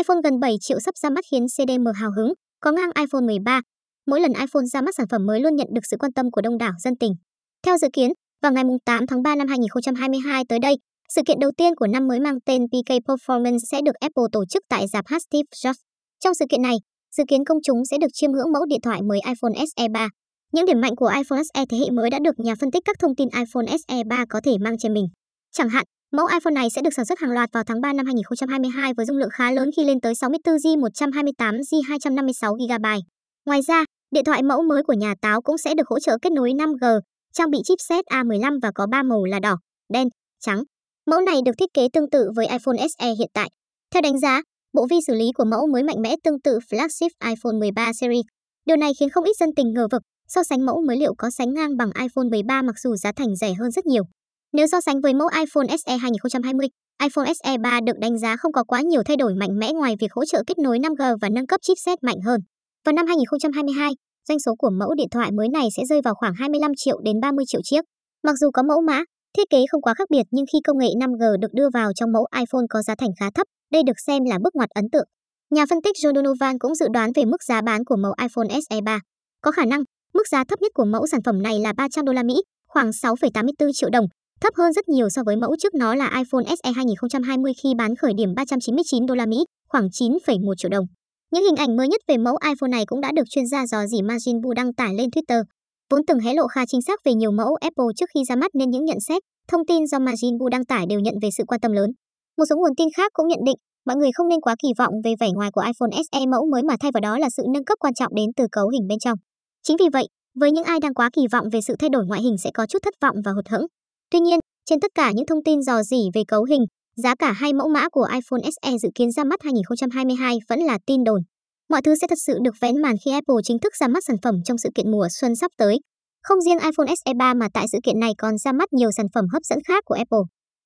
iPhone gần 7 triệu sắp ra mắt khiến CDM hào hứng, có ngang iPhone 13. Mỗi lần iPhone ra mắt sản phẩm mới luôn nhận được sự quan tâm của đông đảo dân tình. Theo dự kiến, vào ngày 8 tháng 3 năm 2022 tới đây, sự kiện đầu tiên của năm mới mang tên PK Performance sẽ được Apple tổ chức tại dạp hát Steve Jobs. Trong sự kiện này, dự kiến công chúng sẽ được chiêm ngưỡng mẫu điện thoại mới iPhone SE 3. Những điểm mạnh của iPhone SE thế hệ mới đã được nhà phân tích các thông tin iPhone SE 3 có thể mang trên mình. Chẳng hạn, mẫu iPhone này sẽ được sản xuất hàng loạt vào tháng 3 năm 2022 với dung lượng khá lớn khi lên tới 64GB 128GB 256GB. Ngoài ra, điện thoại mẫu mới của nhà táo cũng sẽ được hỗ trợ kết nối 5G, trang bị chipset A15 và có 3 màu là đỏ, đen, trắng. Mẫu này được thiết kế tương tự với iPhone SE hiện tại. Theo đánh giá, bộ vi xử lý của mẫu mới mạnh mẽ tương tự flagship iPhone 13 series. Điều này khiến không ít dân tình ngờ vực, so sánh mẫu mới liệu có sánh ngang bằng iPhone 13 mặc dù giá thành rẻ hơn rất nhiều. Nếu so sánh với mẫu iPhone SE 2020, iPhone SE 3 được đánh giá không có quá nhiều thay đổi mạnh mẽ ngoài việc hỗ trợ kết nối 5G và nâng cấp chipset mạnh hơn. Vào năm 2022, doanh số của mẫu điện thoại mới này sẽ rơi vào khoảng 25 triệu đến 30 triệu chiếc. Mặc dù có mẫu mã, thiết kế không quá khác biệt nhưng khi công nghệ 5G được đưa vào trong mẫu iPhone có giá thành khá thấp, đây được xem là bước ngoặt ấn tượng. Nhà phân tích John Donovan cũng dự đoán về mức giá bán của mẫu iPhone SE 3. Có khả năng, mức giá thấp nhất của mẫu sản phẩm này là 300 đô la Mỹ, khoảng 6,84 triệu đồng, thấp hơn rất nhiều so với mẫu trước nó là iPhone SE 2020 khi bán khởi điểm 399 đô la Mỹ, khoảng 9,1 triệu đồng. Những hình ảnh mới nhất về mẫu iPhone này cũng đã được chuyên gia dò dỉ Margin Bu đăng tải lên Twitter. Vốn từng hé lộ khá chính xác về nhiều mẫu Apple trước khi ra mắt nên những nhận xét, thông tin do Margin Bu đăng tải đều nhận về sự quan tâm lớn. Một số nguồn tin khác cũng nhận định, mọi người không nên quá kỳ vọng về vẻ ngoài của iPhone SE mẫu mới mà thay vào đó là sự nâng cấp quan trọng đến từ cấu hình bên trong. Chính vì vậy, với những ai đang quá kỳ vọng về sự thay đổi ngoại hình sẽ có chút thất vọng và hụt hẫng. Tuy nhiên, trên tất cả những thông tin dò dỉ về cấu hình, giá cả hay mẫu mã của iPhone SE dự kiến ra mắt 2022 vẫn là tin đồn. Mọi thứ sẽ thật sự được vén màn khi Apple chính thức ra mắt sản phẩm trong sự kiện mùa xuân sắp tới. Không riêng iPhone SE 3 mà tại sự kiện này còn ra mắt nhiều sản phẩm hấp dẫn khác của Apple.